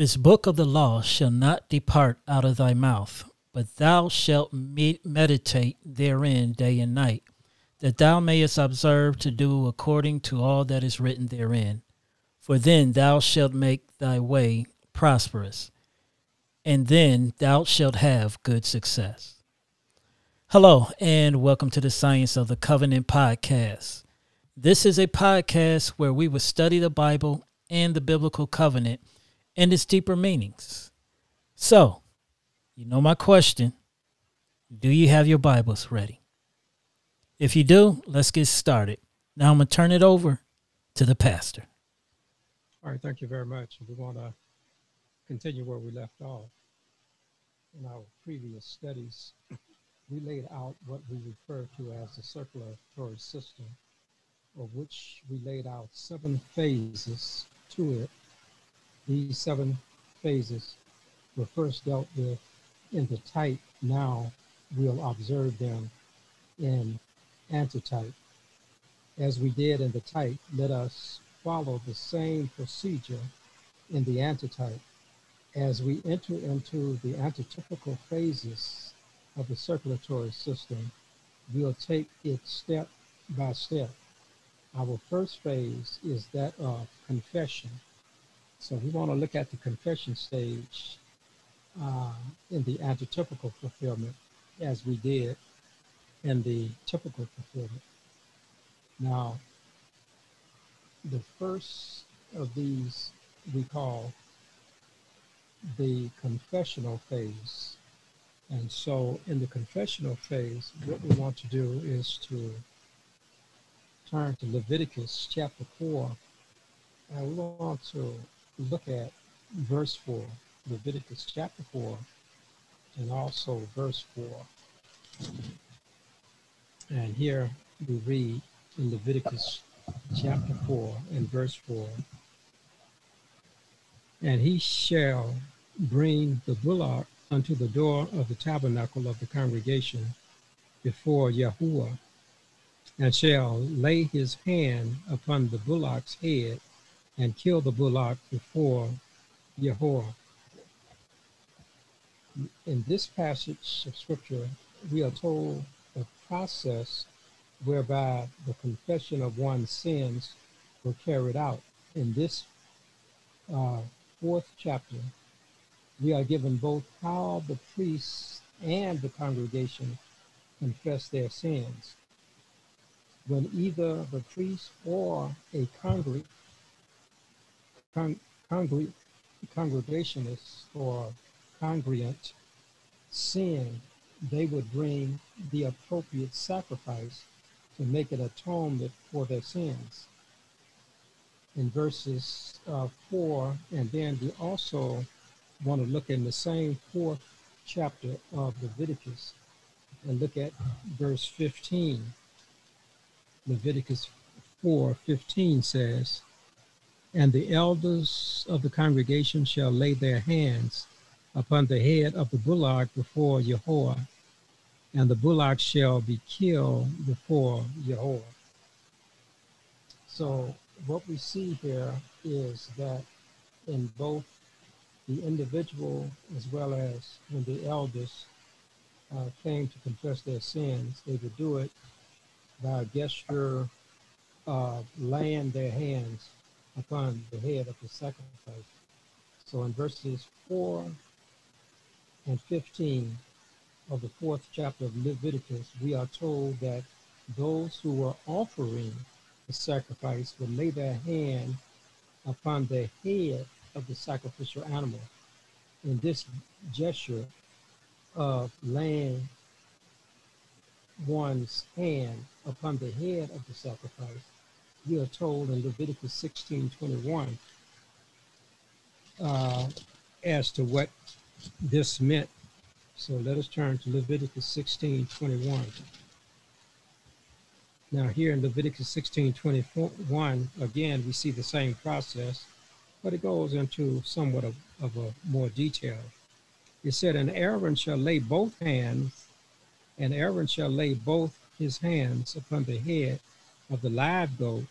This book of the law shall not depart out of thy mouth, but thou shalt me- meditate therein day and night, that thou mayest observe to do according to all that is written therein. For then thou shalt make thy way prosperous, and then thou shalt have good success. Hello, and welcome to the Science of the Covenant podcast. This is a podcast where we will study the Bible and the biblical covenant and its deeper meanings. So, you know my question Do you have your Bibles ready? If you do, let's get started. Now I'm going to turn it over to the pastor. All right, thank you very much. We want to continue where we left off. In our previous studies, we laid out what we refer to as the circulatory system, of which we laid out seven phases to it. These seven phases were first dealt with in the type. Now we'll observe them in antitype. As we did in the type, let us follow the same procedure in the antitype. As we enter into the antitypical phases of the circulatory system, we'll take it step by step. Our first phase is that of confession. So we want to look at the confession stage uh, in the antitypical fulfillment as we did in the typical fulfillment. Now, the first of these we call the confessional phase. And so in the confessional phase, what we want to do is to turn to Leviticus chapter 4, and we want to look at verse 4, Leviticus chapter 4, and also verse 4. And here we read in Leviticus chapter 4 and verse 4 And he shall bring the bullock unto the door of the tabernacle of the congregation before Yahuwah, and shall lay his hand upon the bullock's head and kill the bullock before Yahuwah. In this passage of scripture, we are told the process whereby the confession of one's sins were carried out. In this uh, fourth chapter, we are given both how the priests and the congregation confess their sins. When either the priest or a congregant con- congre- congregationist or congregant sin, they would bring the appropriate sacrifice to make it atonement for their sins. In verses uh, 4, and then we also want to look in the same fourth chapter of Leviticus and look at verse 15. Leviticus 4 15 says, and the elders of the congregation shall lay their hands upon the head of the bullock before Yahweh, and the bullock shall be killed before Yahweh. So, what we see here is that in both the individual as well as when the elders uh, came to confess their sins, they would do it by a gesture of laying their hands upon the head of the sacrifice. So in verses 4 and 15 of the fourth chapter of Leviticus, we are told that those who were offering the sacrifice would lay their hand upon the head of the sacrificial animal. In this gesture of laying one's hand upon the head of the sacrifice, we are told in Leviticus 16 21 uh, as to what this meant. So let us turn to Leviticus 16 21. Now, here in Leviticus 16 21, again, we see the same process, but it goes into somewhat of, of a more detail. It said, And Aaron shall lay both hands, and Aaron shall lay both his hands upon the head of the live goat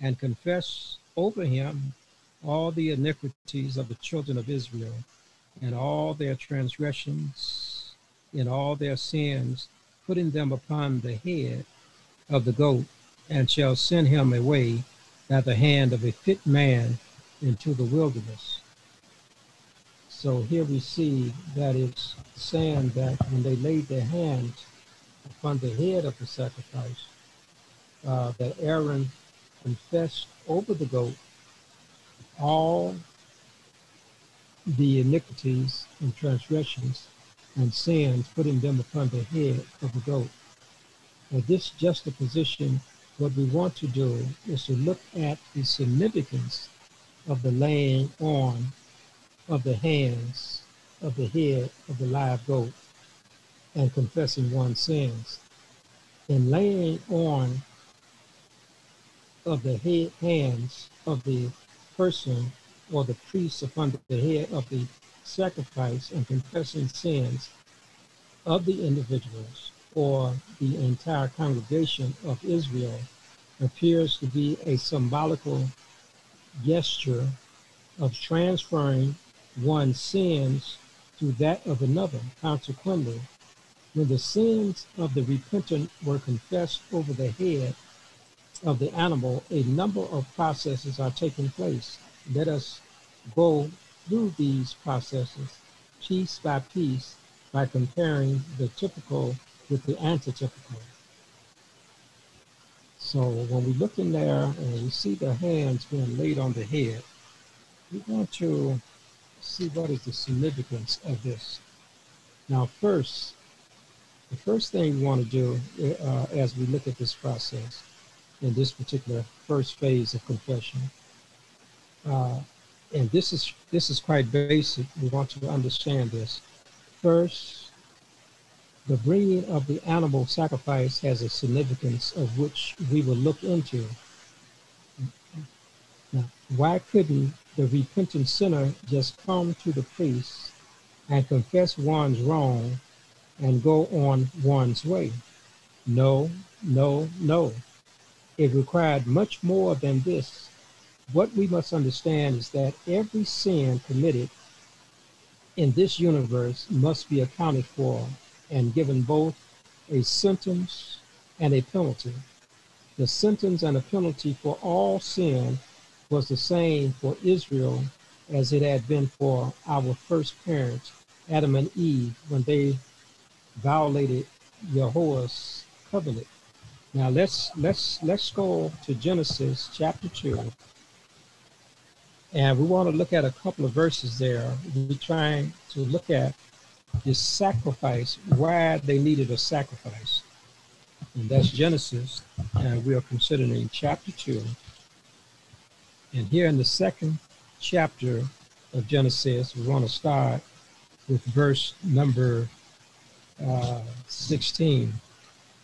and confess over him all the iniquities of the children of Israel, and all their transgressions, and all their sins, putting them upon the head of the goat, and shall send him away by the hand of a fit man into the wilderness. So here we see that it's saying that when they laid their hands upon the head of the sacrifice, uh, that Aaron confessed over the goat all the iniquities and transgressions and sins, putting them upon the head of the goat. Now, this juxtaposition, what we want to do is to look at the significance of the laying on of the hands of the head of the live goat and confessing one's sins. In laying on of the head, hands of the person or the priest upon the head of the sacrifice and confessing sins of the individuals or the entire congregation of Israel appears to be a symbolical gesture of transferring one's sins to that of another. Consequently, when the sins of the repentant were confessed over the head of the animal, a number of processes are taking place. Let us go through these processes piece by piece by comparing the typical with the antitypical. So when we look in there and we see the hands being laid on the head, we want to see what is the significance of this. Now, first, the first thing we want to do uh, as we look at this process in this particular first phase of confession. Uh, and this is this is quite basic. We want to understand this. First, the bringing of the animal sacrifice has a significance of which we will look into. Now, why couldn't the repentant sinner just come to the priest and confess one's wrong and go on one's way? No, no, no. It required much more than this. What we must understand is that every sin committed in this universe must be accounted for and given both a sentence and a penalty. The sentence and a penalty for all sin was the same for Israel as it had been for our first parents, Adam and Eve, when they violated Yahweh's covenant. Now let's let's let's go to Genesis chapter two. And we want to look at a couple of verses there. We're trying to look at this sacrifice, why they needed a sacrifice. And that's Genesis. And we are considering chapter 2. And here in the second chapter of Genesis, we want to start with verse number uh, 16.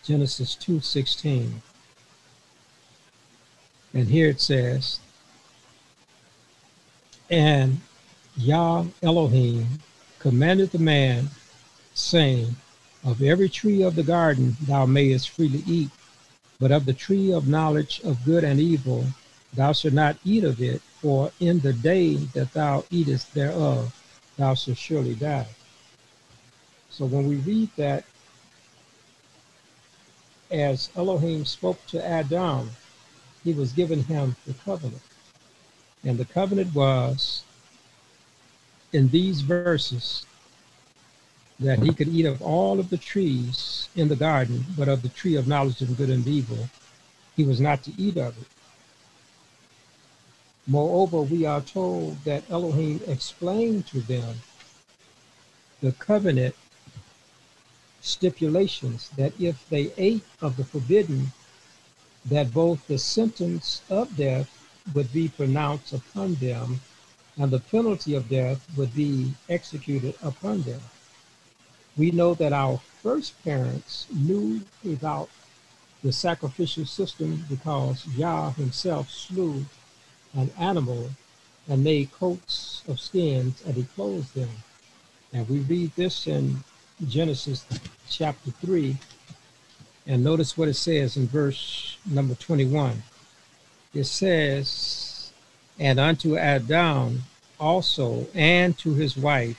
Genesis 2:16. And here it says, and Yah Elohim commanded the man, saying, Of every tree of the garden thou mayest freely eat, but of the tree of knowledge of good and evil thou shalt not eat of it, for in the day that thou eatest thereof thou shalt surely die. So when we read that as Elohim spoke to Adam, he was giving him the covenant. And the covenant was in these verses that he could eat of all of the trees in the garden, but of the tree of knowledge of good and evil, he was not to eat of it. Moreover, we are told that Elohim explained to them the covenant stipulations that if they ate of the forbidden, that both the sentence of death would be pronounced upon them and the penalty of death would be executed upon them. We know that our first parents knew about the sacrificial system because Yah himself slew an animal and made coats of skins and he clothed them. And we read this in Genesis chapter 3. And notice what it says in verse number 21. It says, And unto Adam also and to his wife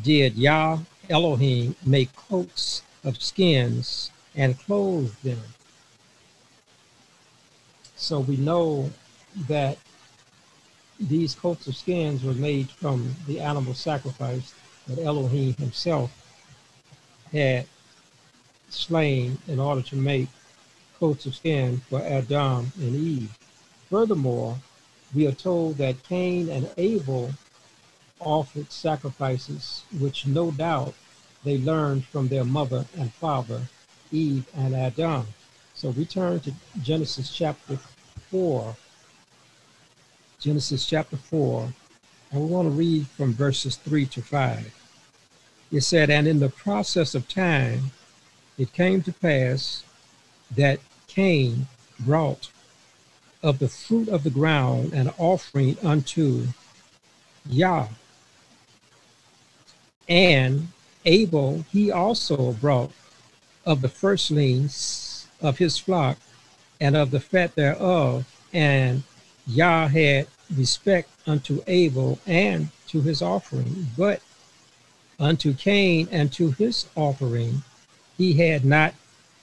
did Yah Elohim make coats of skins and clothe them. So we know that these coats of skins were made from the animal sacrifice that Elohim himself had slain in order to make coats of skin for Adam and Eve. Furthermore, we are told that Cain and Abel offered sacrifices, which no doubt they learned from their mother and father, Eve and Adam. So we turn to Genesis chapter 4. Genesis chapter 4, and we want to read from verses 3 to 5. It said, And in the process of time, it came to pass that Cain brought of the fruit of the ground an offering unto Yah. And Abel, he also brought of the firstlings of his flock and of the fat thereof. And Yah had respect unto Abel and to his offering, but unto Cain and to his offering he had not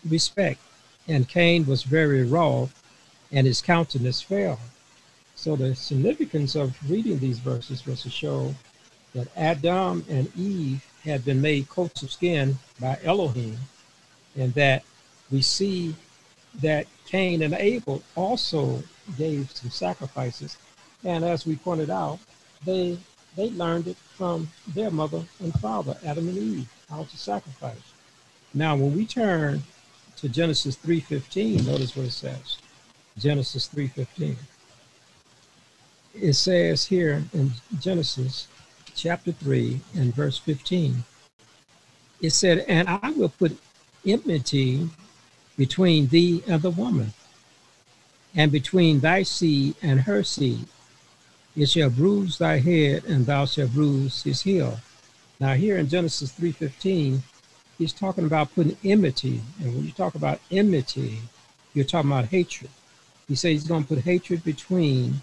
respect. And Cain was very wroth, and his countenance fell. So the significance of reading these verses was to show that Adam and Eve had been made coats of skin by Elohim, and that we see that Cain and Abel also gave some sacrifices. And as we pointed out, they they learned it from their mother and father, Adam and Eve, how to sacrifice. Now, when we turn to Genesis 3.15, notice what it says. Genesis 3.15. It says here in Genesis chapter 3 and verse 15, it said, And I will put enmity between thee and the woman, and between thy seed and her seed. It shall bruise thy head, and thou shalt bruise his heel. Now here in Genesis 3.15, he's talking about putting enmity. And when you talk about enmity, you're talking about hatred. He says he's going to put hatred between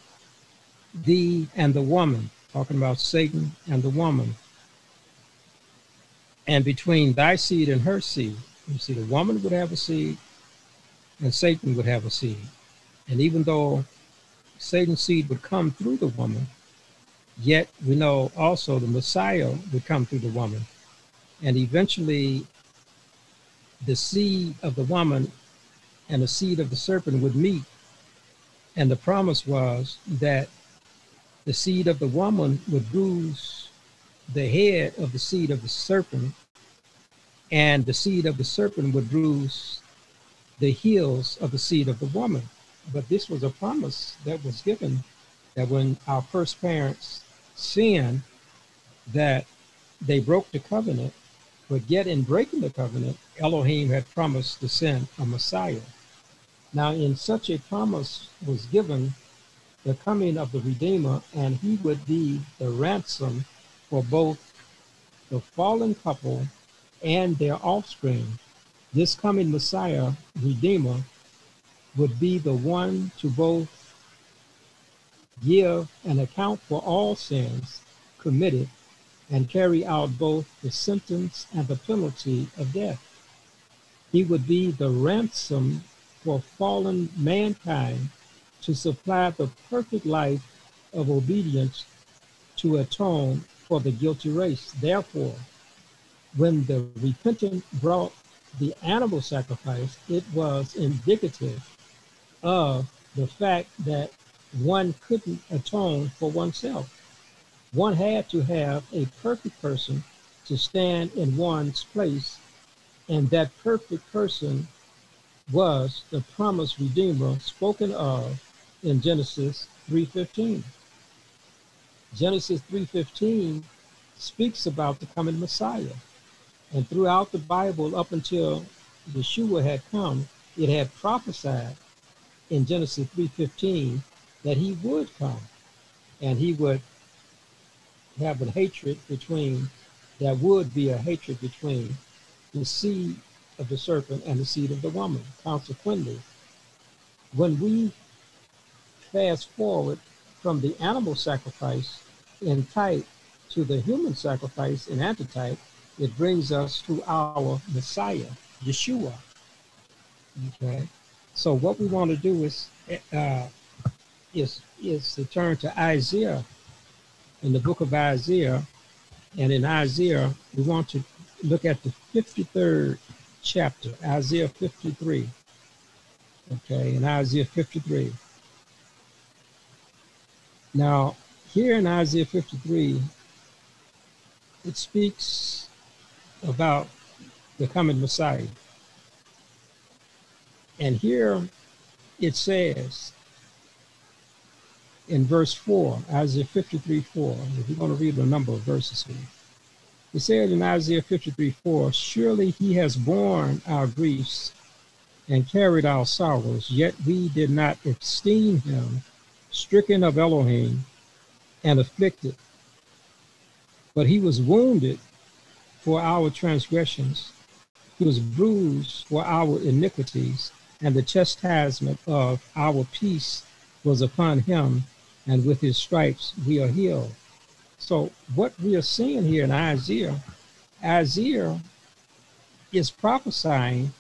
thee and the woman, talking about Satan and the woman, and between thy seed and her seed. You see, the woman would have a seed, and Satan would have a seed. And even though Satan's seed would come through the woman, yet we know also the Messiah would come through the woman. And eventually, the seed of the woman and the seed of the serpent would meet. And the promise was that the seed of the woman would bruise the head of the seed of the serpent, and the seed of the serpent would bruise the heels of the seed of the woman. But this was a promise that was given that when our first parents sinned, that they broke the covenant, but yet in breaking the covenant, Elohim had promised to send a Messiah. Now, in such a promise was given the coming of the Redeemer, and he would be the ransom for both the fallen couple and their offspring. This coming Messiah, Redeemer, would be the one to both give an account for all sins committed and carry out both the sentence and the penalty of death. He would be the ransom for fallen mankind to supply the perfect life of obedience to atone for the guilty race. Therefore, when the repentant brought the animal sacrifice, it was indicative of the fact that one couldn't atone for oneself. One had to have a perfect person to stand in one's place, and that perfect person was the promised Redeemer spoken of in Genesis 3.15. Genesis 3.15 speaks about the coming Messiah. And throughout the Bible, up until Yeshua had come, it had prophesied in Genesis 3.15 that he would come and he would have a hatred between, there would be a hatred between the seed of the serpent and the seed of the woman. Consequently, when we fast forward from the animal sacrifice in type to the human sacrifice in antitype, it brings us to our Messiah, Yeshua. Okay. So what we want to do is uh, is is to turn to Isaiah in the book of Isaiah, and in Isaiah we want to look at the 53rd chapter, Isaiah 53. Okay, in Isaiah 53. Now, here in Isaiah 53, it speaks about the coming Messiah. And here it says in verse 4, Isaiah 53 4, if you're going to read a number of verses here, it said in Isaiah 53 4, Surely he has borne our griefs and carried our sorrows, yet we did not esteem him stricken of Elohim and afflicted. But he was wounded for our transgressions, he was bruised for our iniquities, and the chastisement of our peace was upon him, and with his stripes we are healed. So, what we are seeing here in Isaiah, Isaiah is prophesying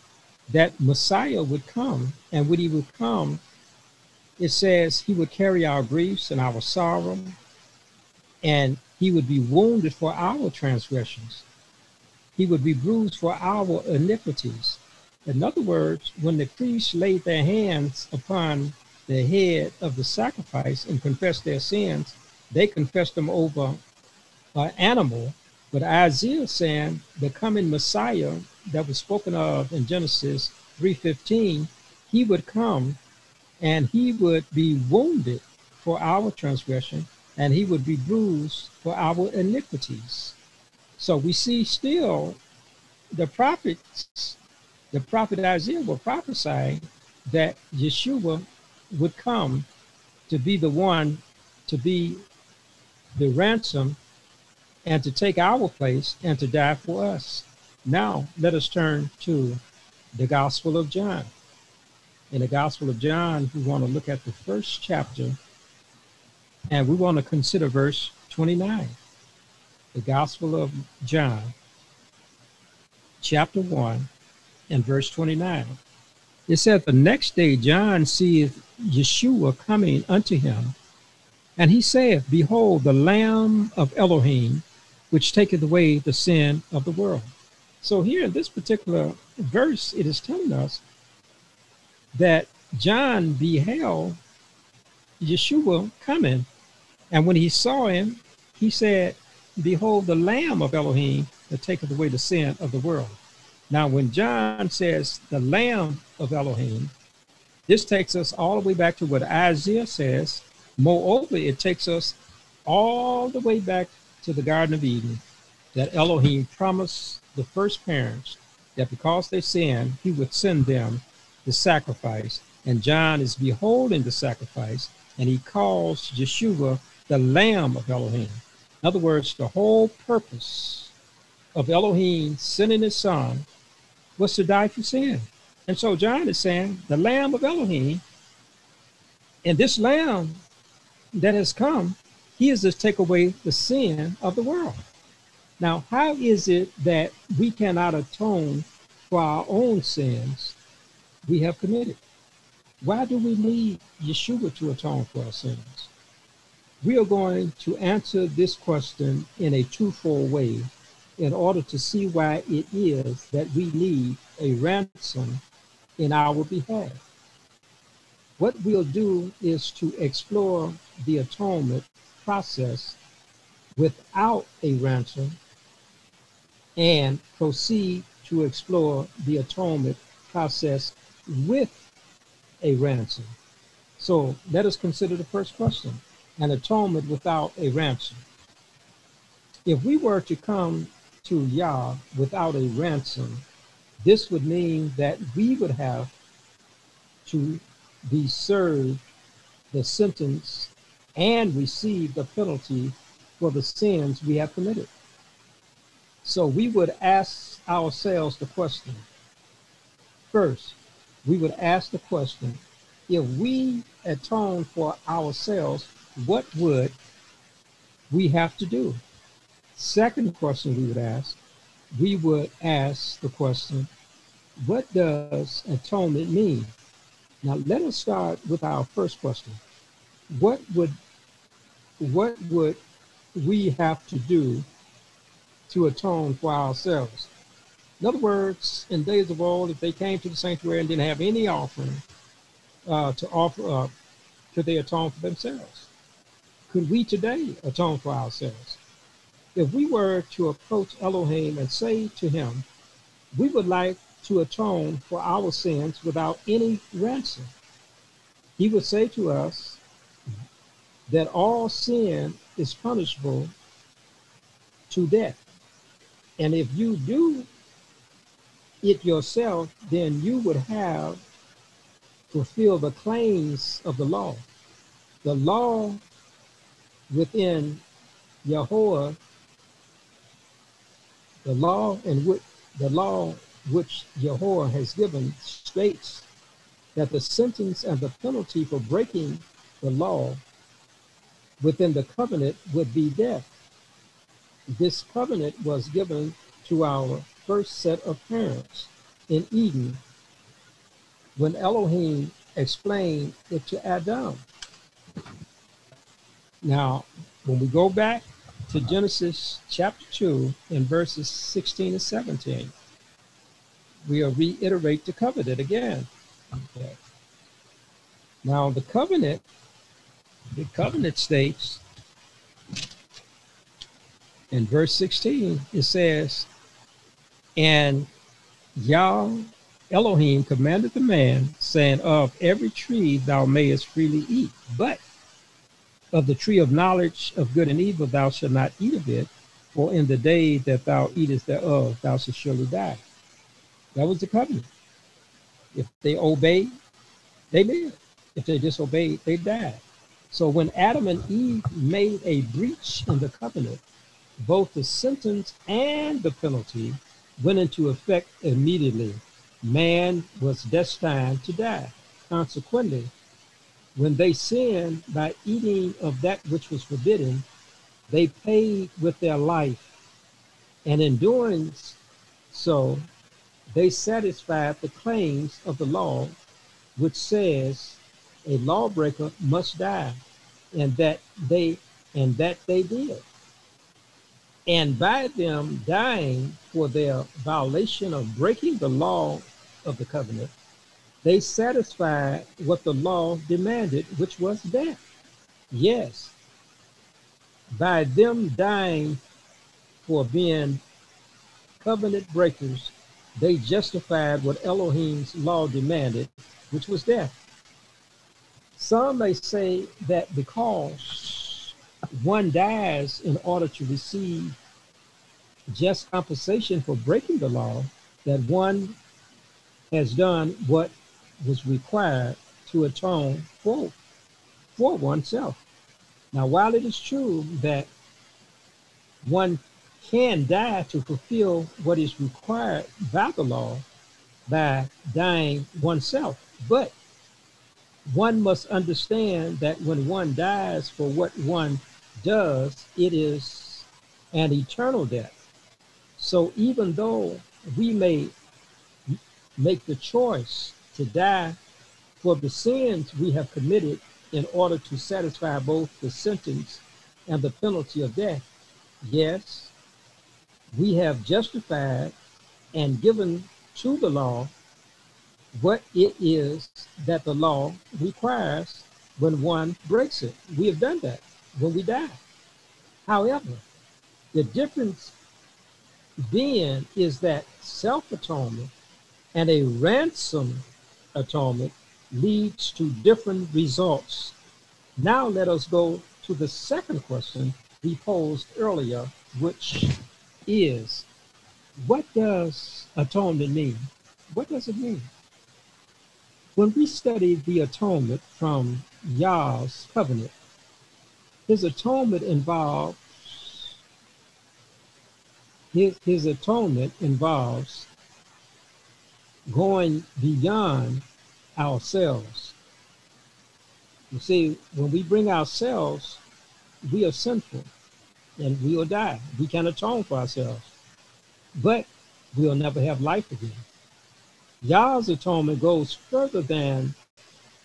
that Messiah would come, and when he would come, it says he would carry our griefs and our sorrow, and he would be wounded for our transgressions. He would be bruised for our iniquities. In other words, when the priests laid their hands upon the head of the sacrifice and confessed their sins, they confessed them over an animal. But Isaiah saying the coming Messiah that was spoken of in Genesis 3:15, he would come and he would be wounded for our transgression and he would be bruised for our iniquities. So we see still the prophets, the prophet Isaiah were prophesying that Yeshua would come to be the one to be the ransom and to take our place and to die for us. Now, let us turn to the Gospel of John. In the Gospel of John, we want to look at the first chapter and we want to consider verse 29. The Gospel of John, chapter 1, and verse 29. It said, The next day John seeth Yeshua coming unto him, and he saith, Behold, the Lamb of Elohim, which taketh away the sin of the world. So here in this particular verse, it is telling us that John beheld Yeshua coming, and when he saw him, he said, Behold, the Lamb of Elohim that taketh away the sin of the world. Now, when John says the Lamb of Elohim, this takes us all the way back to what Isaiah says. Moreover, it takes us all the way back to the Garden of Eden that Elohim promised the first parents that because they sinned, he would send them the sacrifice. And John is beholding the sacrifice, and he calls Yeshua the Lamb of Elohim. In other words, the whole purpose of Elohim sending his son was to die for sin. And so John is saying, the Lamb of Elohim, and this Lamb that has come, he is to take away the sin of the world. Now, how is it that we cannot atone for our own sins we have committed? Why do we need Yeshua to atone for our sins? We are going to answer this question in a twofold way in order to see why it is that we need a ransom in our behalf. What we'll do is to explore the atonement process without a ransom and proceed to explore the atonement process with a ransom. So let us consider the first question an atonement without a ransom. If we were to come to Yah without a ransom, this would mean that we would have to be served the sentence and receive the penalty for the sins we have committed. So we would ask ourselves the question first, we would ask the question if we atone for ourselves, what would we have to do? Second question we would ask, we would ask the question, what does atonement mean? Now let us start with our first question. What would what would we have to do to atone for ourselves? In other words, in days of old, if they came to the sanctuary and didn't have any offering uh, to offer up, could they atone for themselves? Could we today atone for ourselves? If we were to approach Elohim and say to him, we would like to atone for our sins without any ransom, he would say to us that all sin is punishable to death. And if you do it yourself, then you would have fulfilled the claims of the law. The law within Yahweh, the law and which the law which Yahweh has given states that the sentence and the penalty for breaking the law within the covenant would be death. This covenant was given to our first set of parents in Eden when Elohim explained it to Adam. Now, when we go back to Genesis chapter 2 in verses 16 and 17, we'll reiterate the covenant again. Okay. Now, the covenant, the covenant states in verse 16, it says, And Yah Elohim commanded the man, saying, Of every tree thou mayest freely eat, but of the tree of knowledge of good and evil thou shalt not eat of it, for in the day that thou eatest thereof thou shalt surely die. That was the covenant. If they obeyed, they lived. If they disobeyed, they died. So when Adam and Eve made a breach in the covenant, both the sentence and the penalty went into effect immediately. Man was destined to die. Consequently, when they sinned by eating of that which was forbidden, they paid with their life. And in doing so, they satisfied the claims of the law, which says a lawbreaker must die, and that they and that they did. And by them dying for their violation of breaking the law of the covenant, they satisfied what the law demanded, which was death. Yes, by them dying for being covenant breakers, they justified what Elohim's law demanded, which was death. Some may say that because one dies in order to receive just compensation for breaking the law, that one has done what was required to atone for, for oneself. Now, while it is true that one can die to fulfill what is required by the law by dying oneself, but one must understand that when one dies for what one does, it is an eternal death. So even though we may make the choice to die for the sins we have committed in order to satisfy both the sentence and the penalty of death. Yes, we have justified and given to the law what it is that the law requires when one breaks it. We have done that when we die. However, the difference then is that self atonement and a ransom atonement leads to different results. Now let us go to the second question we posed earlier, which is what does atonement mean? What does it mean? When we study the atonement from Yah's covenant, his atonement involves his, his atonement involves going beyond ourselves You see, when we bring ourselves, we are sinful and we will die. We can atone for ourselves, but we'll never have life again. Yah's atonement goes further than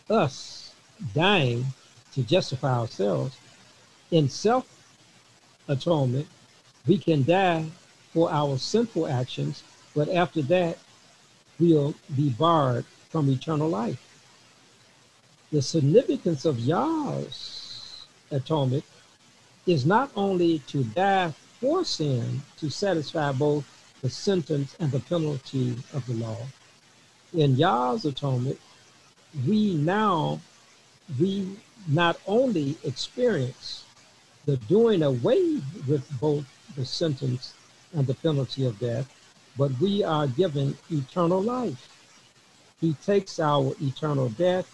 us dying to justify ourselves. In self atonement, we can die for our sinful actions, but after that, we'll be barred from eternal life. The significance of Yah's atonement is not only to die for sin to satisfy both the sentence and the penalty of the law. In Yah's atonement, we now we not only experience the doing away with both the sentence and the penalty of death, but we are given eternal life. He takes our eternal death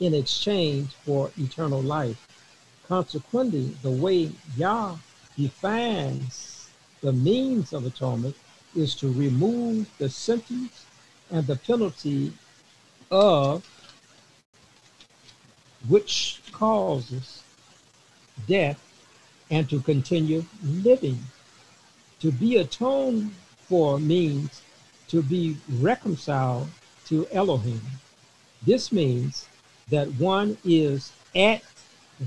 in exchange for eternal life. Consequently, the way Yah defines the means of atonement is to remove the sentence and the penalty of which causes death and to continue living. To be atoned for means to be reconciled to Elohim. This means that one is at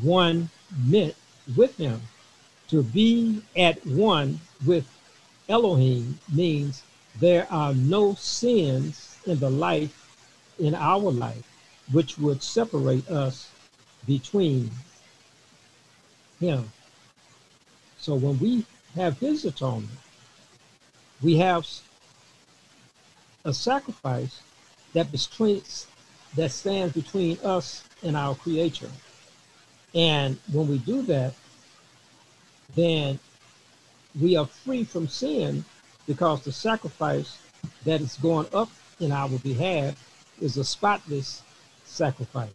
one meant with him. To be at one with Elohim means there are no sins in the life, in our life, which would separate us between him. So when we have his atonement, we have a sacrifice that between that stands between us and our creator. And when we do that, then we are free from sin because the sacrifice that is going up in our behalf is a spotless sacrifice.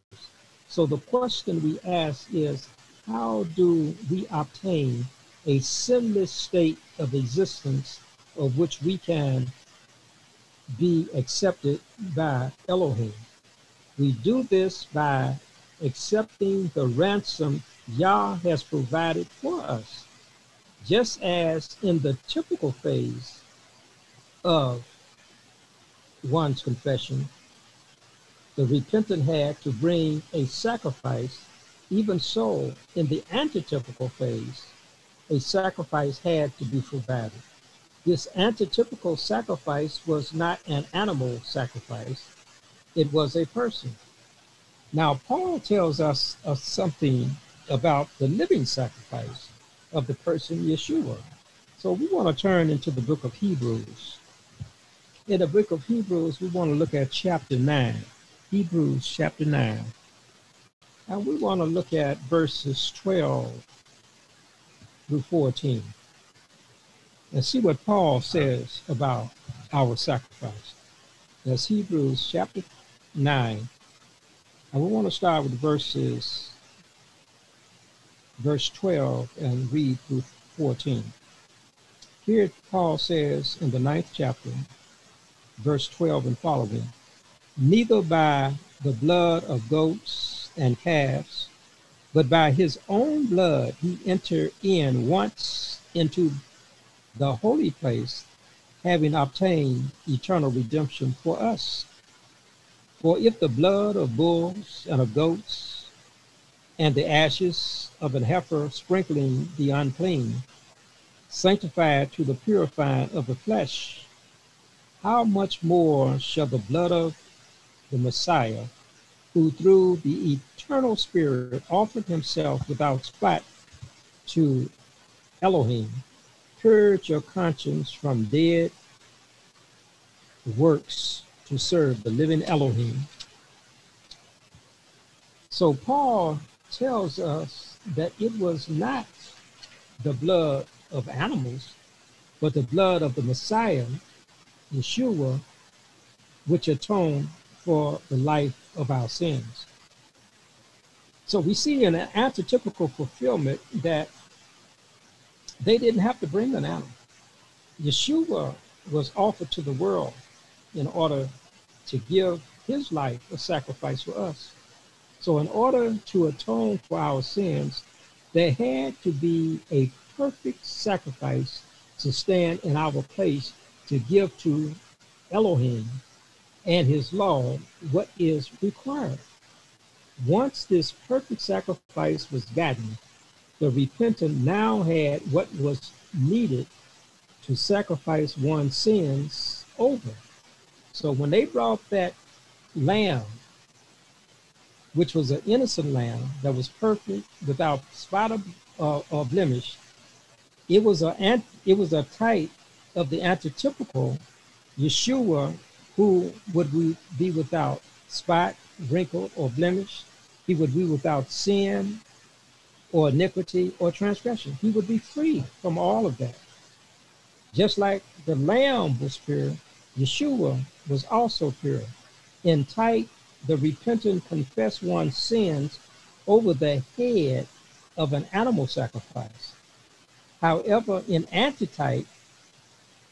So the question we ask is how do we obtain a sinless state of existence of which we can be accepted by Elohim? We do this by accepting the ransom Yah has provided for us. Just as in the typical phase of one's confession, the repentant had to bring a sacrifice, even so, in the antitypical phase, a sacrifice had to be provided. This antitypical sacrifice was not an animal sacrifice, it was a person. Now, Paul tells us something about the living sacrifice of the person Yeshua. So we want to turn into the book of Hebrews. In the book of Hebrews, we want to look at chapter 9. Hebrews chapter 9. And we want to look at verses 12 through 14 and see what Paul says about our sacrifice. That's Hebrews chapter 9. And we want to start with verses, verse 12 and read through 14. Here Paul says in the ninth chapter, verse 12 and following, neither by the blood of goats and calves, but by his own blood he entered in once into the holy place, having obtained eternal redemption for us. For if the blood of bulls and of goats and the ashes of an heifer sprinkling the unclean sanctified to the purifying of the flesh, how much more shall the blood of the Messiah, who through the eternal Spirit offered himself without spot to Elohim, purge your conscience from dead works to serve the living Elohim. So Paul tells us that it was not the blood of animals, but the blood of the Messiah, Yeshua, which atoned for the life of our sins. So we see an antitypical fulfillment that they didn't have to bring an animal. Yeshua was offered to the world in order to give his life a sacrifice for us. So, in order to atone for our sins, there had to be a perfect sacrifice to stand in our place to give to Elohim and his law what is required. Once this perfect sacrifice was gotten, the repentant now had what was needed to sacrifice one's sins over. So when they brought that lamb, which was an innocent lamb that was perfect without spot of, uh, or blemish, it was a it was a type of the antitypical Yeshua who would we be without spot, wrinkle, or blemish. He would be without sin or iniquity or transgression. He would be free from all of that. Just like the lamb was pure, Yeshua was also pure. In type, the repentant confess one's sins over the head of an animal sacrifice. However, in antitype,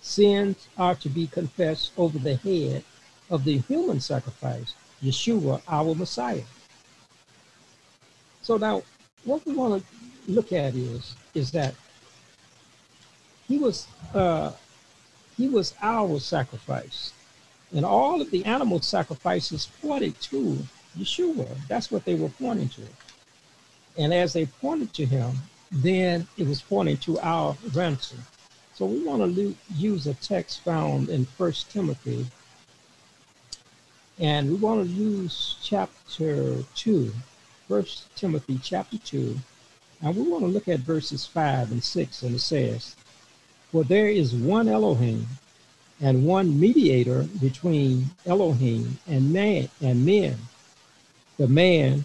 sins are to be confessed over the head of the human sacrifice, Yeshua, our Messiah. So now, what we want to look at is is that he was uh, he was our sacrifice, and all of the animal sacrifices pointed to Yeshua. That's what they were pointing to, and as they pointed to him, then it was pointing to our ransom. So we want to use a text found in First Timothy, and we want to use chapter 2, First Timothy chapter 2, and we want to look at verses 5 and 6, and it says, For there is one Elohim and one mediator between Elohim and man and men, the man,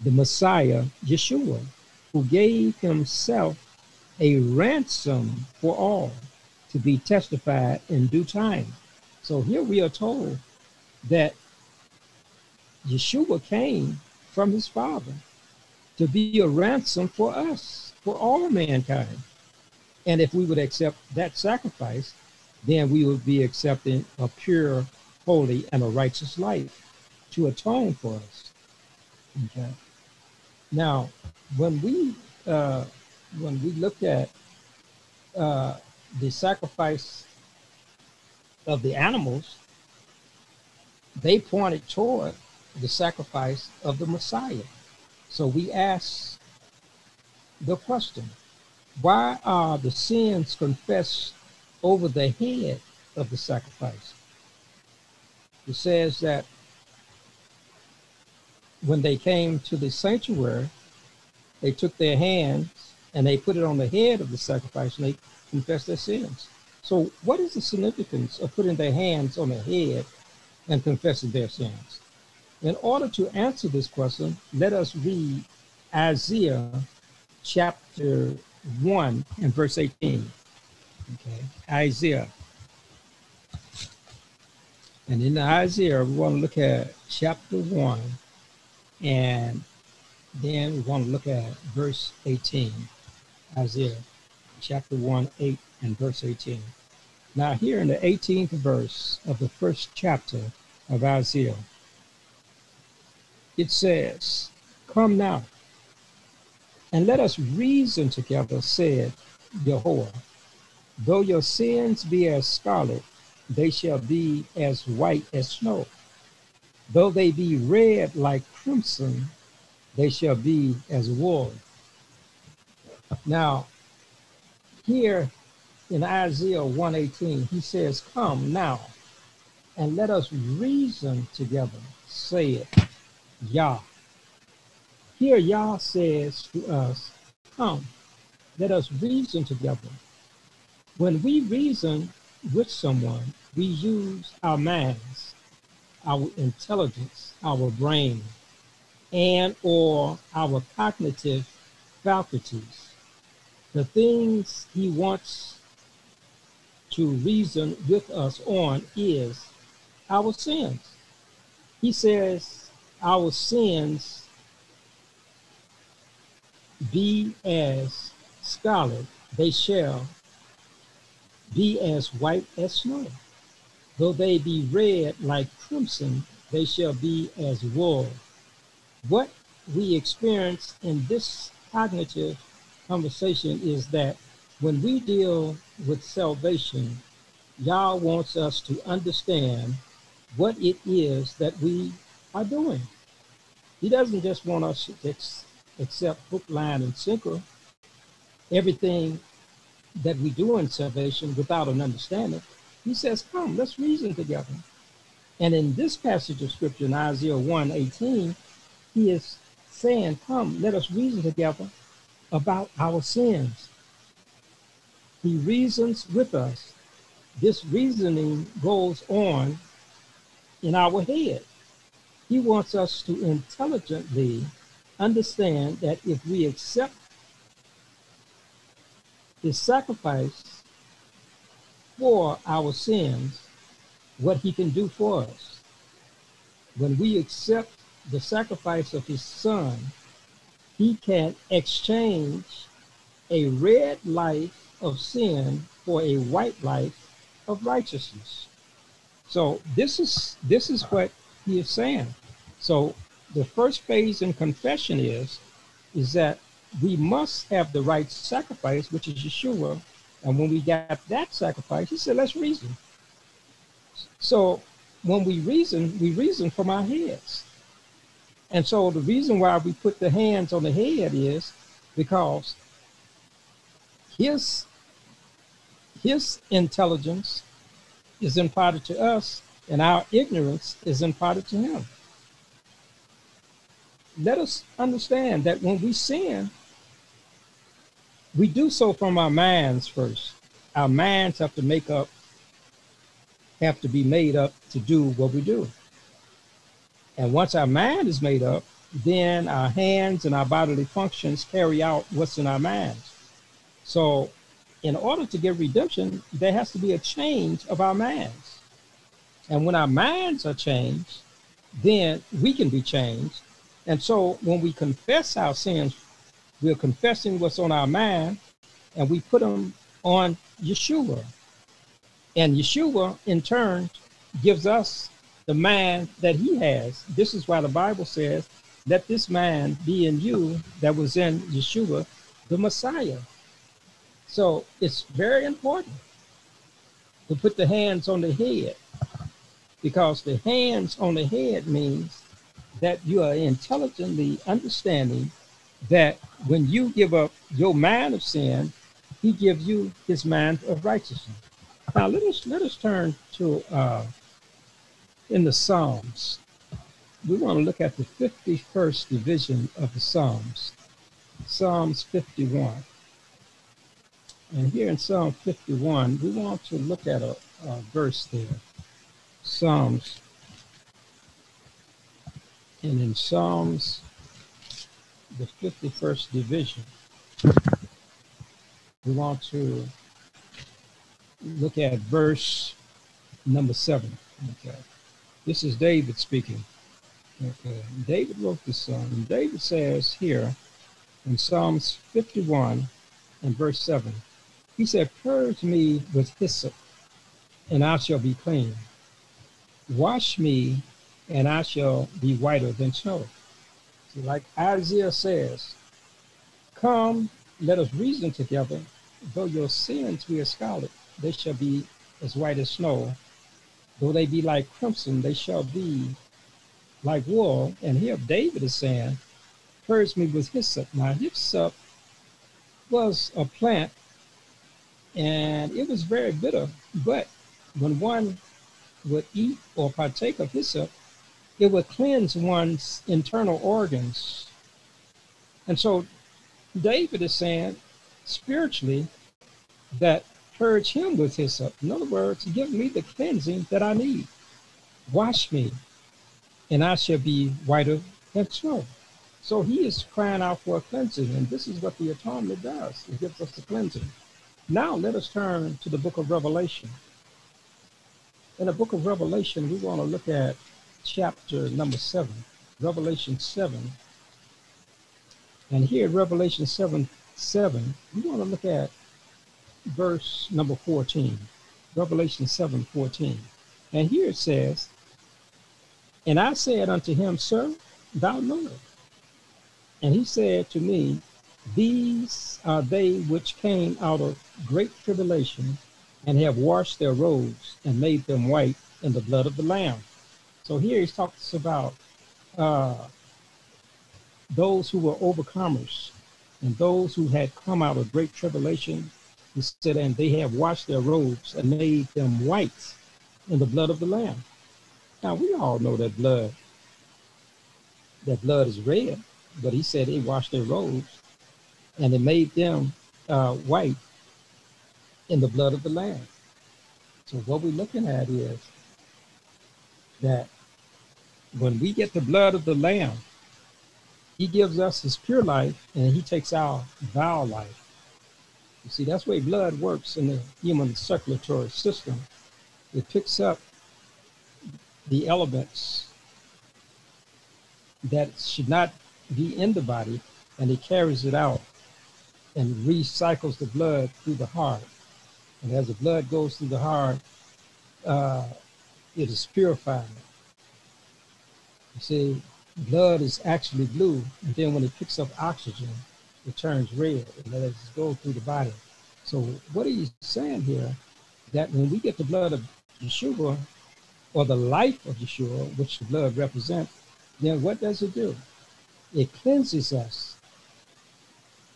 the Messiah, Yeshua, who gave himself a ransom for all to be testified in due time. So here we are told that Yeshua came from his Father to be a ransom for us, for all mankind. And if we would accept that sacrifice, then we would be accepting a pure, holy, and a righteous life to atone for us. Okay. Now, when we uh, when we look at uh, the sacrifice of the animals, they pointed toward the sacrifice of the Messiah. So we ask the question why are the sins confessed over the head of the sacrifice? It says that when they came to the sanctuary, they took their hands and they put it on the head of the sacrifice and they confessed their sins. So, what is the significance of putting their hands on the head and confessing their sins? In order to answer this question, let us read Isaiah chapter 1 and verse 18. Okay, Isaiah. And in Isaiah, we want to look at chapter 1 and then we want to look at verse 18, Isaiah chapter 1, 8, and verse 18. Now, here in the 18th verse of the first chapter of Isaiah, it says, Come now, and let us reason together, said Jehovah. Though your sins be as scarlet, they shall be as white as snow. Though they be red like crimson, they shall be as wool. Now, here in Isaiah 118, he says, Come now, and let us reason together, say it, Yah. Here Yah says to us, Come, let us reason together. When we reason with someone, we use our minds, our intelligence, our brain, and or our cognitive faculties. The things he wants to reason with us on is our sins. He says our sins be as scarlet, they shall be as white as snow. Though they be red like crimson, they shall be as wool. What we experience in this cognitive conversation is that when we deal with salvation, Yah wants us to understand what it is that we are doing. He doesn't just want us to accept hook, line, and sinker everything that we do in salvation without an understanding. He says, Come, let's reason together. And in this passage of scripture in Isaiah 1 18, he is saying, Come, let us reason together about our sins. He reasons with us. This reasoning goes on in our head. He wants us to intelligently understand that if we accept his sacrifice for our sins, what he can do for us. When we accept the sacrifice of his son, he can exchange a red life of sin for a white life of righteousness. So this is this is what he is saying. So the first phase in confession is is that we must have the right sacrifice, which is Yeshua. And when we got that sacrifice, he said, let's reason. So when we reason, we reason from our heads. And so the reason why we put the hands on the head is because his his intelligence is imparted to us and our ignorance is imparted to him. Let us understand that when we sin, we do so from our minds first. Our minds have to make up, have to be made up to do what we do. And once our mind is made up, then our hands and our bodily functions carry out what's in our minds. So, in order to get redemption, there has to be a change of our minds. And when our minds are changed, then we can be changed. And so, when we confess our sins, we're confessing what's on our mind and we put them on Yeshua. And Yeshua, in turn, gives us the mind that he has. This is why the Bible says, let this mind be in you that was in Yeshua, the Messiah. So it's very important to put the hands on the head because the hands on the head means that you are intelligently understanding that when you give up your mind of sin, he gives you his mind of righteousness. Now let us let us turn to uh, in the Psalms, we want to look at the 51st division of the Psalms, Psalms 51. And here in Psalm 51, we want to look at a, a verse there. Psalms. And in Psalms, the 51st division, we want to look at verse number 7. Okay. This is David speaking. Okay. David wrote this song. David says here in Psalms 51 and verse 7, he said, Purge me with hyssop, and I shall be clean. Wash me, and I shall be whiter than snow. See, like Isaiah says, Come, let us reason together. Though your sins be as scarlet, they shall be as white as snow. Though they be like crimson, they shall be like wool. And here David is saying, Purge me with hyssop. Now, hyssop was a plant and it was very bitter, but when one would eat or partake of hyssop, it would cleanse one's internal organs. And so David is saying spiritually that purge him with hyssop. In other words, give me the cleansing that I need. Wash me, and I shall be whiter than snow. So he is crying out for a cleansing, and this is what the atonement does. It gives us the cleansing. Now let us turn to the book of Revelation. In the book of Revelation, we want to look at chapter number seven, Revelation 7. And here in Revelation 7 7, we want to look at verse number 14, Revelation 7 14. And here it says, And I said unto him, Sir, thou knowest And he said to me, These are they which came out of great tribulation and have washed their robes and made them white in the blood of the Lamb. So here he's talking about uh, those who were overcomers and those who had come out of great tribulation. He said, and they have washed their robes and made them white in the blood of the Lamb. Now we all know that blood, that blood is red, but he said they washed their robes and they made them uh, white in the blood of the Lamb. So what we're looking at is that when we get the blood of the Lamb, he gives us his pure life and he takes our vile life. You see, that's way blood works in the human circulatory system. It picks up the elements that should not be in the body and it carries it out and recycles the blood through the heart. And as the blood goes through the heart, uh, it is purified. You see, blood is actually blue, and then when it picks up oxygen, it turns red and lets it go through the body. So what are you saying here? That when we get the blood of Yeshua, or the life of Yeshua, which the blood represents, then what does it do? It cleanses us.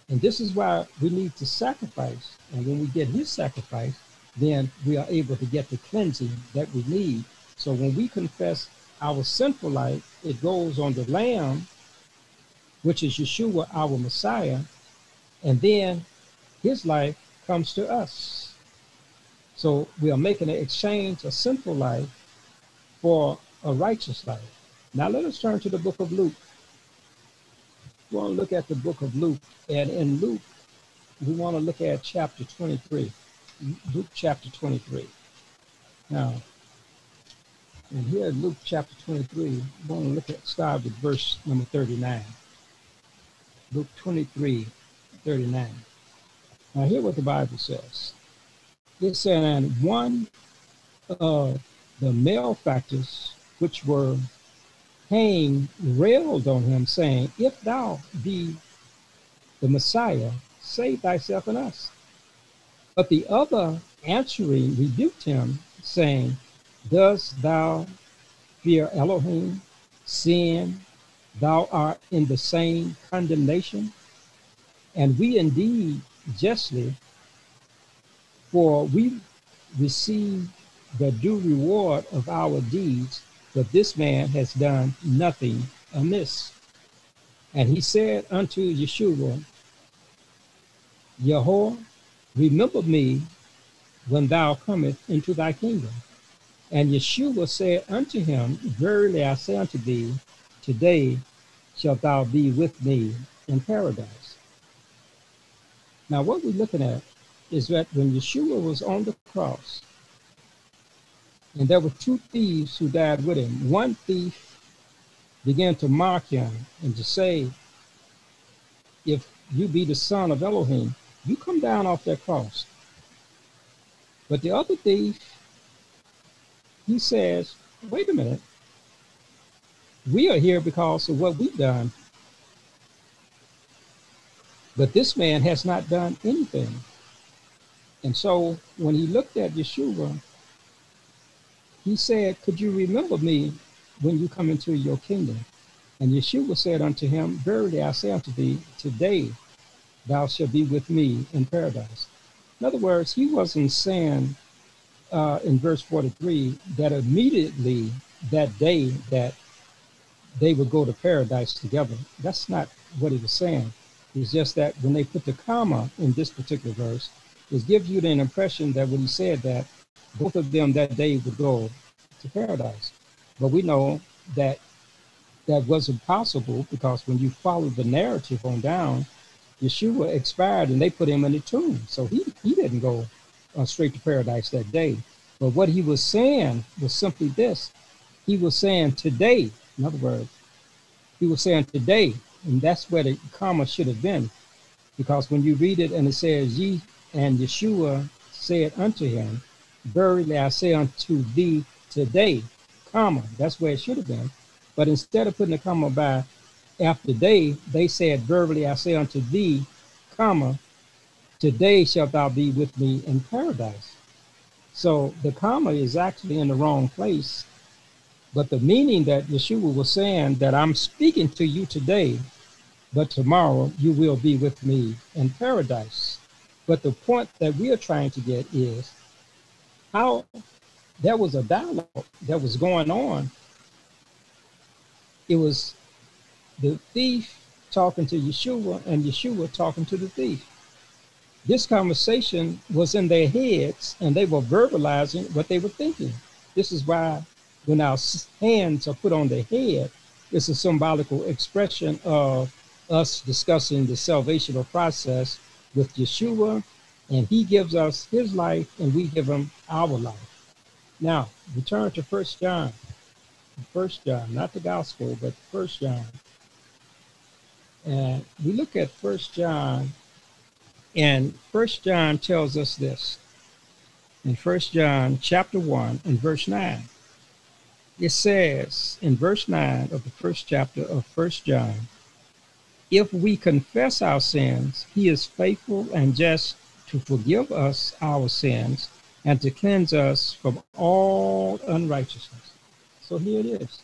And this is why we need to sacrifice. And when we get his sacrifice, then we are able to get the cleansing that we need. So when we confess our sinful life, it goes on the Lamb, which is Yeshua, our Messiah, and then his life comes to us. So we are making an exchange, a sinful life, for a righteous life. Now let us turn to the book of Luke. We want to look at the book of Luke, and in Luke, we want to look at chapter 23. Luke chapter 23. Now, and here in Luke chapter 23, we want to look at start with verse number 39. Luke 23, 39. Now, hear what the Bible says. It said, and one of the malefactors which were hanged railed on him, saying, If thou be the Messiah, save thyself and us. But the other answering rebuked him, saying, Dost thou fear Elohim, seeing thou art in the same condemnation? And we indeed justly, for we receive the due reward of our deeds, but this man has done nothing amiss. And he said unto Yeshua, Yahweh, remember me when thou comest into thy kingdom. And Yeshua said unto him, Verily I say unto thee, today shalt thou be with me in paradise. Now, what we're looking at is that when Yeshua was on the cross, and there were two thieves who died with him, one thief began to mock him and to say, If you be the son of Elohim, you come down off that cross. But the other thief he says, wait a minute. We are here because of what we've done. But this man has not done anything. And so when he looked at Yeshua, he said, Could you remember me when you come into your kingdom? And Yeshua said unto him, Verily I say unto thee, today thou shalt be with me in paradise. In other words, he wasn't saying uh, in verse 43 that immediately that day that they would go to paradise together. That's not what he was saying. It's just that when they put the comma in this particular verse, it gives you the impression that when he said that, both of them that day would go to paradise. But we know that that wasn't possible because when you follow the narrative on down, Yeshua expired and they put him in the tomb. So he, he didn't go uh, straight to paradise that day. But what he was saying was simply this. He was saying today, in other words, he was saying today, and that's where the comma should have been. Because when you read it and it says, Ye and Yeshua said unto him, Verily I say unto thee today, comma, that's where it should have been. But instead of putting a comma by after day, they said, Verbally I say unto thee, comma, today shalt thou be with me in paradise. So the comma is actually in the wrong place. But the meaning that Yeshua was saying that I'm speaking to you today, but tomorrow you will be with me in paradise. But the point that we are trying to get is how there was a dialogue that was going on. It was the thief talking to Yeshua and Yeshua talking to the thief. This conversation was in their heads and they were verbalizing what they were thinking. This is why when our hands are put on the head, it's a symbolical expression of us discussing the salvational process with Yeshua, and he gives us his life and we give him our life. Now, return to First John. First John, not the gospel, but First John. And we look at First John, and First John tells us this. In First John chapter 1 and verse 9, it says in verse 9 of the first chapter of First John, if we confess our sins, he is faithful and just to forgive us our sins and to cleanse us from all unrighteousness. So here it is.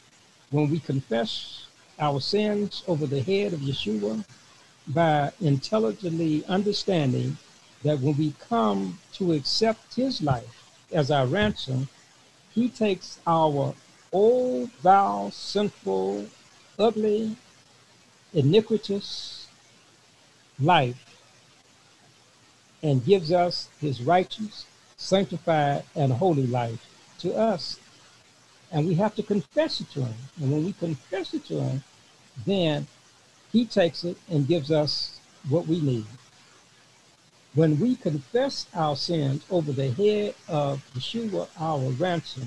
When we confess our sins over the head of Yeshua by intelligently understanding that when we come to accept his life as our ransom, he takes our old, vile, sinful, ugly, iniquitous life and gives us his righteous, sanctified, and holy life to us. And we have to confess it to him. And when we confess it to him, then he takes it and gives us what we need. When we confess our sins over the head of Yeshua, our ransom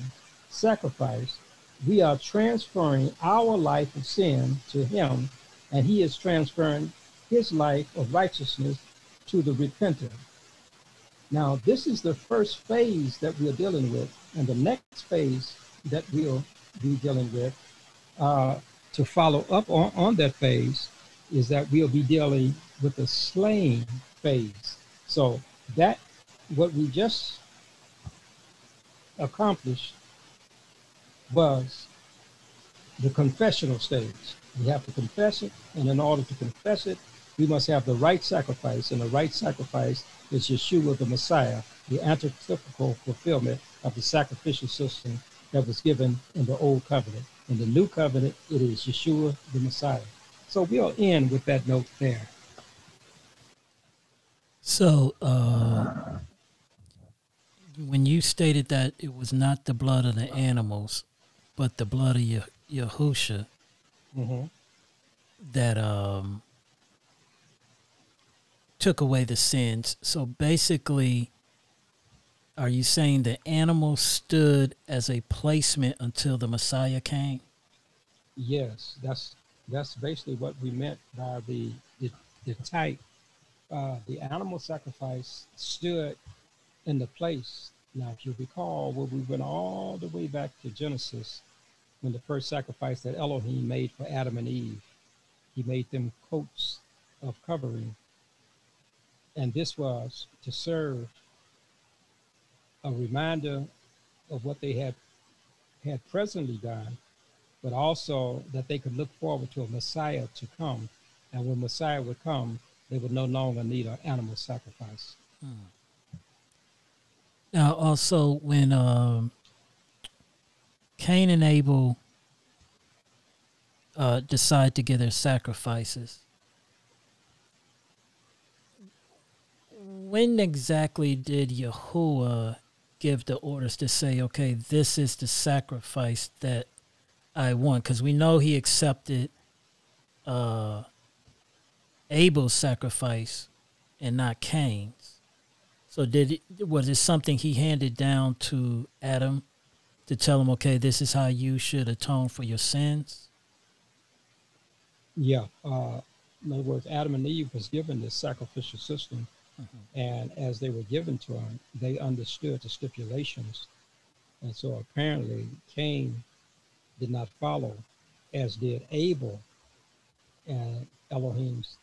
sacrifice, we are transferring our life of sin to him, and he is transferring his life of righteousness to the repentant. Now, this is the first phase that we're dealing with, and the next phase that we'll be dealing with uh, to follow up on, on that phase is that we'll be dealing with the slaying phase. So that what we just accomplished was the confessional stage. We have to confess it, and in order to confess it, we must have the right sacrifice, and the right sacrifice is Yeshua the Messiah, the antitypical fulfillment of the sacrificial system that was given in the Old Covenant. In the New Covenant, it is Yeshua the Messiah. So we'll end with that note there. So, uh, when you stated that it was not the blood of the animals, but the blood of Yah- Yahusha Mm-hmm. that um, took away the sins. So basically, are you saying the animal stood as a placement until the Messiah came? Yes, that's that's basically what we meant by the the, the type. Uh, the animal sacrifice stood in the place. Now, if you recall, when we went all the way back to Genesis, when the first sacrifice that Elohim made for Adam and Eve, he made them coats of covering, and this was to serve a reminder of what they had had presently done, but also that they could look forward to a Messiah to come. And when Messiah would come, they would no longer need an animal sacrifice. Now, also, when um, Cain and Abel uh, decide to give their sacrifices, when exactly did Yahuwah give the orders to say, okay, this is the sacrifice that I want? Because we know he accepted uh, Abel's sacrifice and not Cain's. So did it, was it something he handed down to Adam to tell him, okay, this is how you should atone for your sins? Yeah. Uh, in other words, Adam and Eve was given this sacrificial system, and as they were given to him, they understood the stipulations. And so apparently, Cain did not follow, as did Abel. and Elohim's,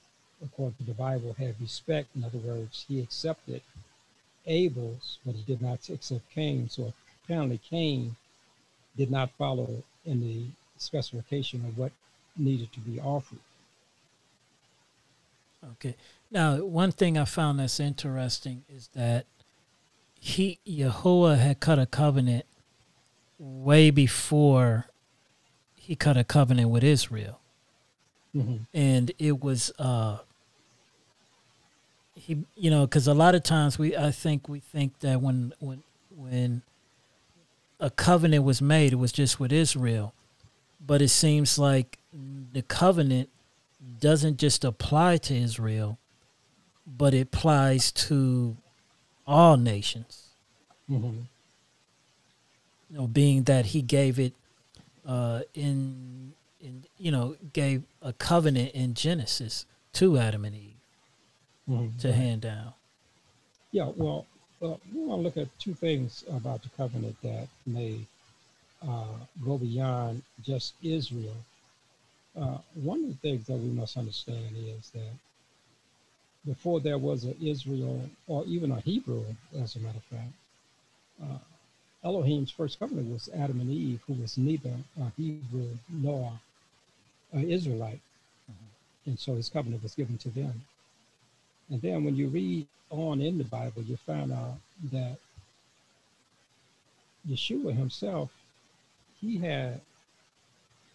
according to the Bible, had respect. In other words, he accepted Abel's, but he did not accept Cain. So apparently, Cain did not follow in the specification of what needed to be offered. Okay. Now, one thing I found that's interesting is that he Yahuwah had cut a covenant way before he cut a covenant with Israel. Mm-hmm. And it was uh he you know cuz a lot of times we I think we think that when when when a covenant was made it was just with Israel. But it seems like the covenant doesn't just apply to Israel, but it applies to all nations. Mm-hmm. You know, being that he gave it uh, in, in, you know, gave a covenant in Genesis to Adam and Eve mm-hmm. to hand down. Yeah, well, uh, we want to look at two things about the covenant that may uh, go beyond just Israel. Uh, one of the things that we must understand is that before there was an Israel or even a Hebrew, as a matter of fact, uh, Elohim's first covenant was Adam and Eve, who was neither a Hebrew nor an Israelite. Mm-hmm. And so his covenant was given to them. And then when you read on in the Bible, you find out that Yeshua himself, he had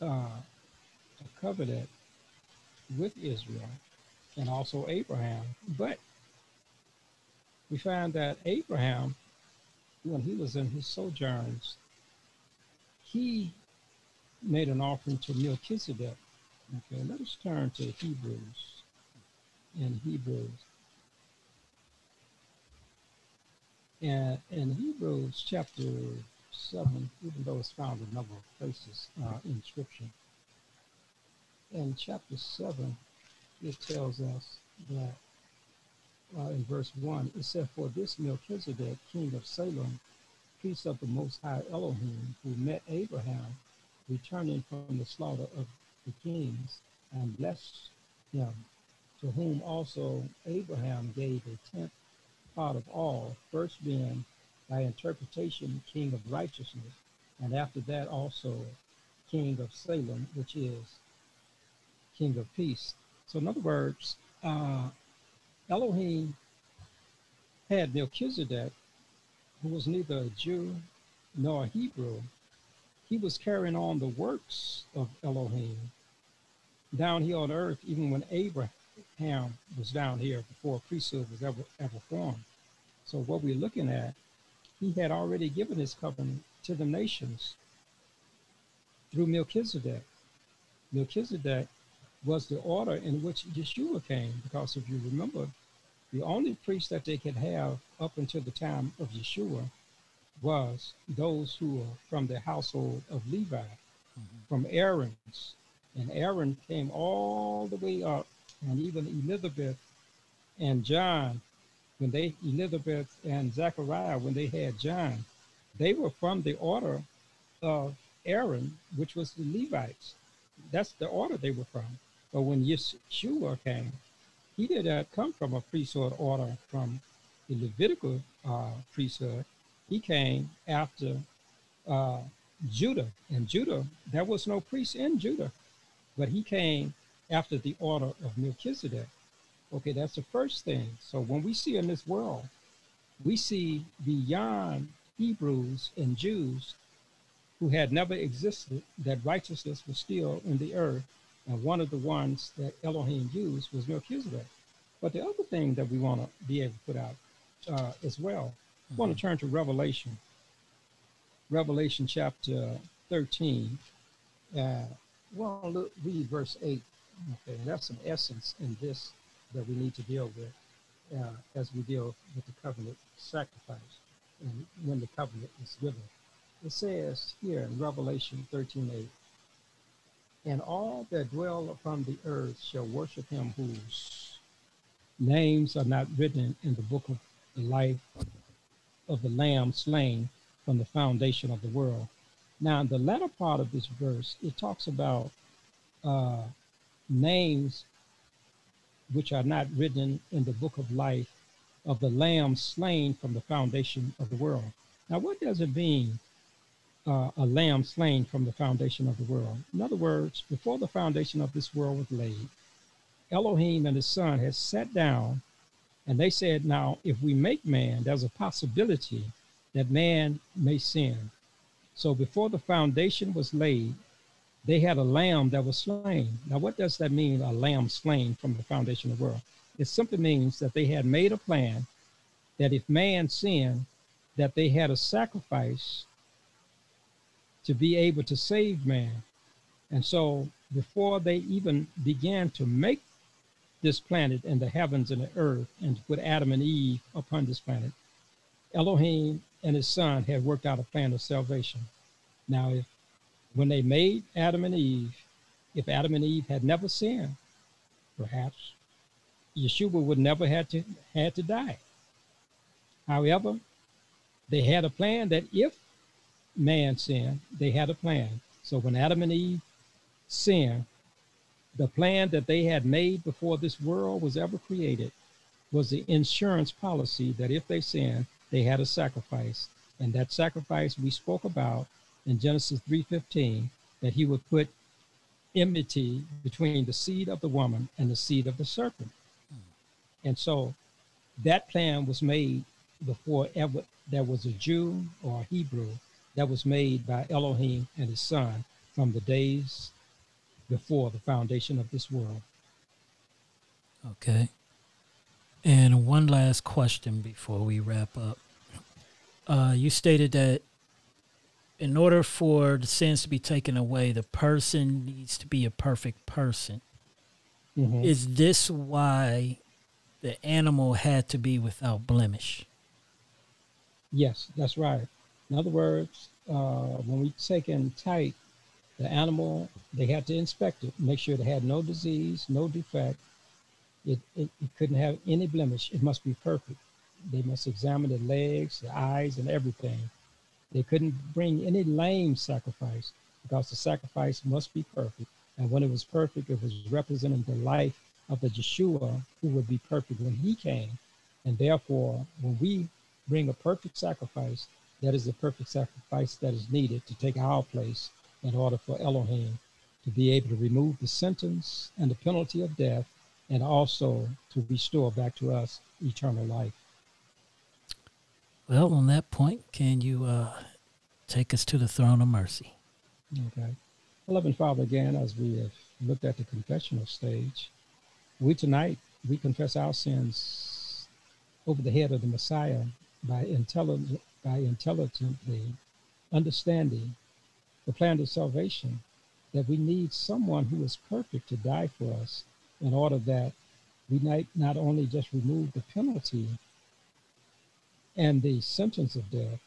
uh, a covenant with Israel and also Abraham. But we find that Abraham, when he was in his sojourns, he made an offering to Melchizedek. Okay, let us turn to Hebrews. In Hebrews. And in Hebrews chapter 7, even though it's found in a number of places uh, in Scripture, in chapter 7, it tells us that uh, in verse 1, it said, For this Melchizedek, king of Salem, priest of the Most High Elohim, who met Abraham, returning from the slaughter of the kings, and blessed him, to whom also Abraham gave a tenth part of all, first being by interpretation king of righteousness, and after that also king of Salem, which is king of peace. So, in other words, uh, Elohim had Melchizedek, who was neither a Jew nor a Hebrew. He was carrying on the works of Elohim down here on earth, even when Abraham was down here before priesthood was ever ever formed. So what we're looking at, he had already given his covenant to the nations through Melchizedek. Melchizedek was the order in which Yeshua came. Because if you remember, the only priest that they could have up until the time of Yeshua was those who were from the household of Levi, mm-hmm. from Aaron's. And Aaron came all the way up, and even Elizabeth and John, when they, Elizabeth and Zechariah, when they had John, they were from the order of Aaron, which was the Levites. That's the order they were from. But when Yeshua came, he did not come from a priesthood order from the Levitical uh, priesthood. He came after uh, Judah. And Judah, there was no priest in Judah, but he came after the order of Melchizedek. Okay, that's the first thing. So when we see in this world, we see beyond Hebrews and Jews who had never existed that righteousness was still in the earth and one of the ones that Elohim used was Melchizedek. But the other thing that we want to be able to put out uh, as well, mm-hmm. want to turn to Revelation, Revelation chapter 13. Uh, we want to look, read verse 8. Okay, and that's some essence in this that we need to deal with uh, as we deal with the covenant sacrifice and when the covenant is given. It says here in Revelation 13 8, and all that dwell upon the earth shall worship him whose names are not written in the book of the life of the Lamb slain from the foundation of the world. Now, in the latter part of this verse, it talks about uh, names which are not written in the book of life of the lamb slain from the foundation of the world. Now, what does it mean, uh, a lamb slain from the foundation of the world? In other words, before the foundation of this world was laid, Elohim and his son had sat down and they said, Now, if we make man, there's a possibility that man may sin. So before the foundation was laid, they had a lamb that was slain. Now, what does that mean, a lamb slain from the foundation of the world? It simply means that they had made a plan that if man sinned, that they had a sacrifice to be able to save man. And so before they even began to make this planet and the heavens and the earth and to put Adam and Eve upon this planet, Elohim and his son had worked out a plan of salvation. Now, if when they made Adam and Eve, if Adam and Eve had never sinned, perhaps Yeshua would never had to had to die. However, they had a plan that if man sinned, they had a plan. So when Adam and Eve sinned, the plan that they had made before this world was ever created was the insurance policy that if they sinned, they had a sacrifice. And that sacrifice we spoke about in Genesis 3:15 that he would put enmity between the seed of the woman and the seed of the serpent. And so that plan was made before ever there was a Jew or a Hebrew that was made by Elohim and his son from the days before the foundation of this world. Okay. And one last question before we wrap up. Uh, you stated that in order for the sins to be taken away, the person needs to be a perfect person. Mm-hmm. Is this why the animal had to be without blemish? Yes, that's right. In other words, uh, when we take in type the animal, they had to inspect it, make sure it had no disease, no defect. It, it, it couldn't have any blemish. It must be perfect. They must examine the legs, the eyes, and everything. They couldn't bring any lame sacrifice because the sacrifice must be perfect. And when it was perfect, it was representing the life of the Yeshua who would be perfect when he came. And therefore, when we bring a perfect sacrifice, that is the perfect sacrifice that is needed to take our place in order for Elohim to be able to remove the sentence and the penalty of death and also to restore back to us eternal life. Well, on that point, can you uh, take us to the throne of mercy? Okay. Beloved Father, again, as we have looked at the confessional stage, we tonight, we confess our sins over the head of the Messiah by, intelligent, by intelligently understanding the plan of salvation, that we need someone who is perfect to die for us in order that we might not only just remove the penalty and the sentence of death,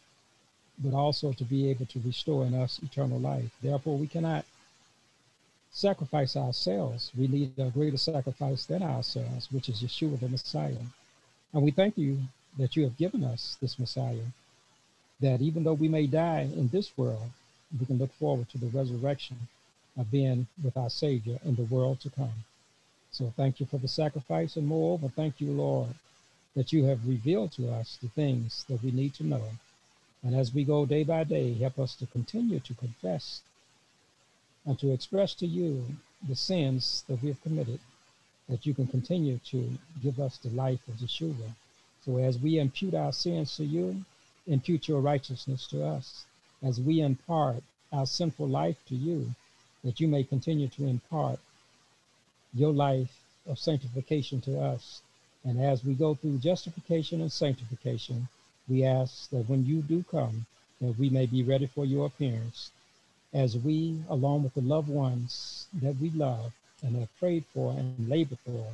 but also to be able to restore in us eternal life. Therefore, we cannot sacrifice ourselves. We need a greater sacrifice than ourselves, which is Yeshua the Messiah. And we thank you that you have given us this Messiah, that even though we may die in this world, we can look forward to the resurrection of being with our Savior in the world to come. So thank you for the sacrifice, and moreover, thank you, Lord, that you have revealed to us the things that we need to know. And as we go day by day, help us to continue to confess and to express to you the sins that we have committed, that you can continue to give us the life of Yeshua. So as we impute our sins to you, impute your righteousness to us as we impart our sinful life to you, that you may continue to impart your life of sanctification to us. And as we go through justification and sanctification, we ask that when you do come, that we may be ready for your appearance, as we, along with the loved ones that we love and have prayed for and labored for,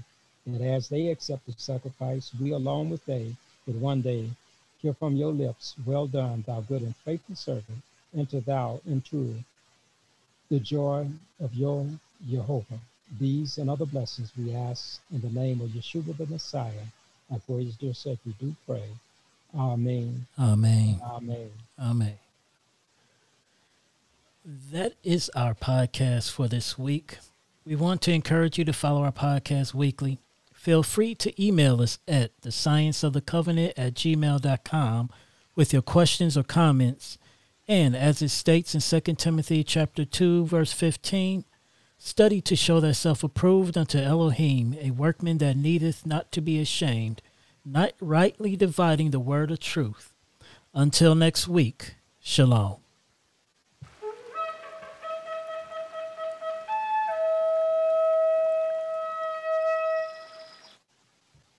that as they accept the sacrifice, we, along with they, would one day hear from your lips, Well done, thou good and faithful servant, enter thou into the joy of your Jehovah. These and other blessings we ask in the name of Yeshua the Messiah. And for his dear sake, we do pray. Amen. Amen. Amen. Amen. That is our podcast for this week. We want to encourage you to follow our podcast weekly. Feel free to email us at the science of the covenant at gmail.com with your questions or comments. And as it states in 2 Timothy chapter 2, verse 15, study to show thyself approved unto Elohim, a workman that needeth not to be ashamed, not rightly dividing the word of truth. Until next week, shalom.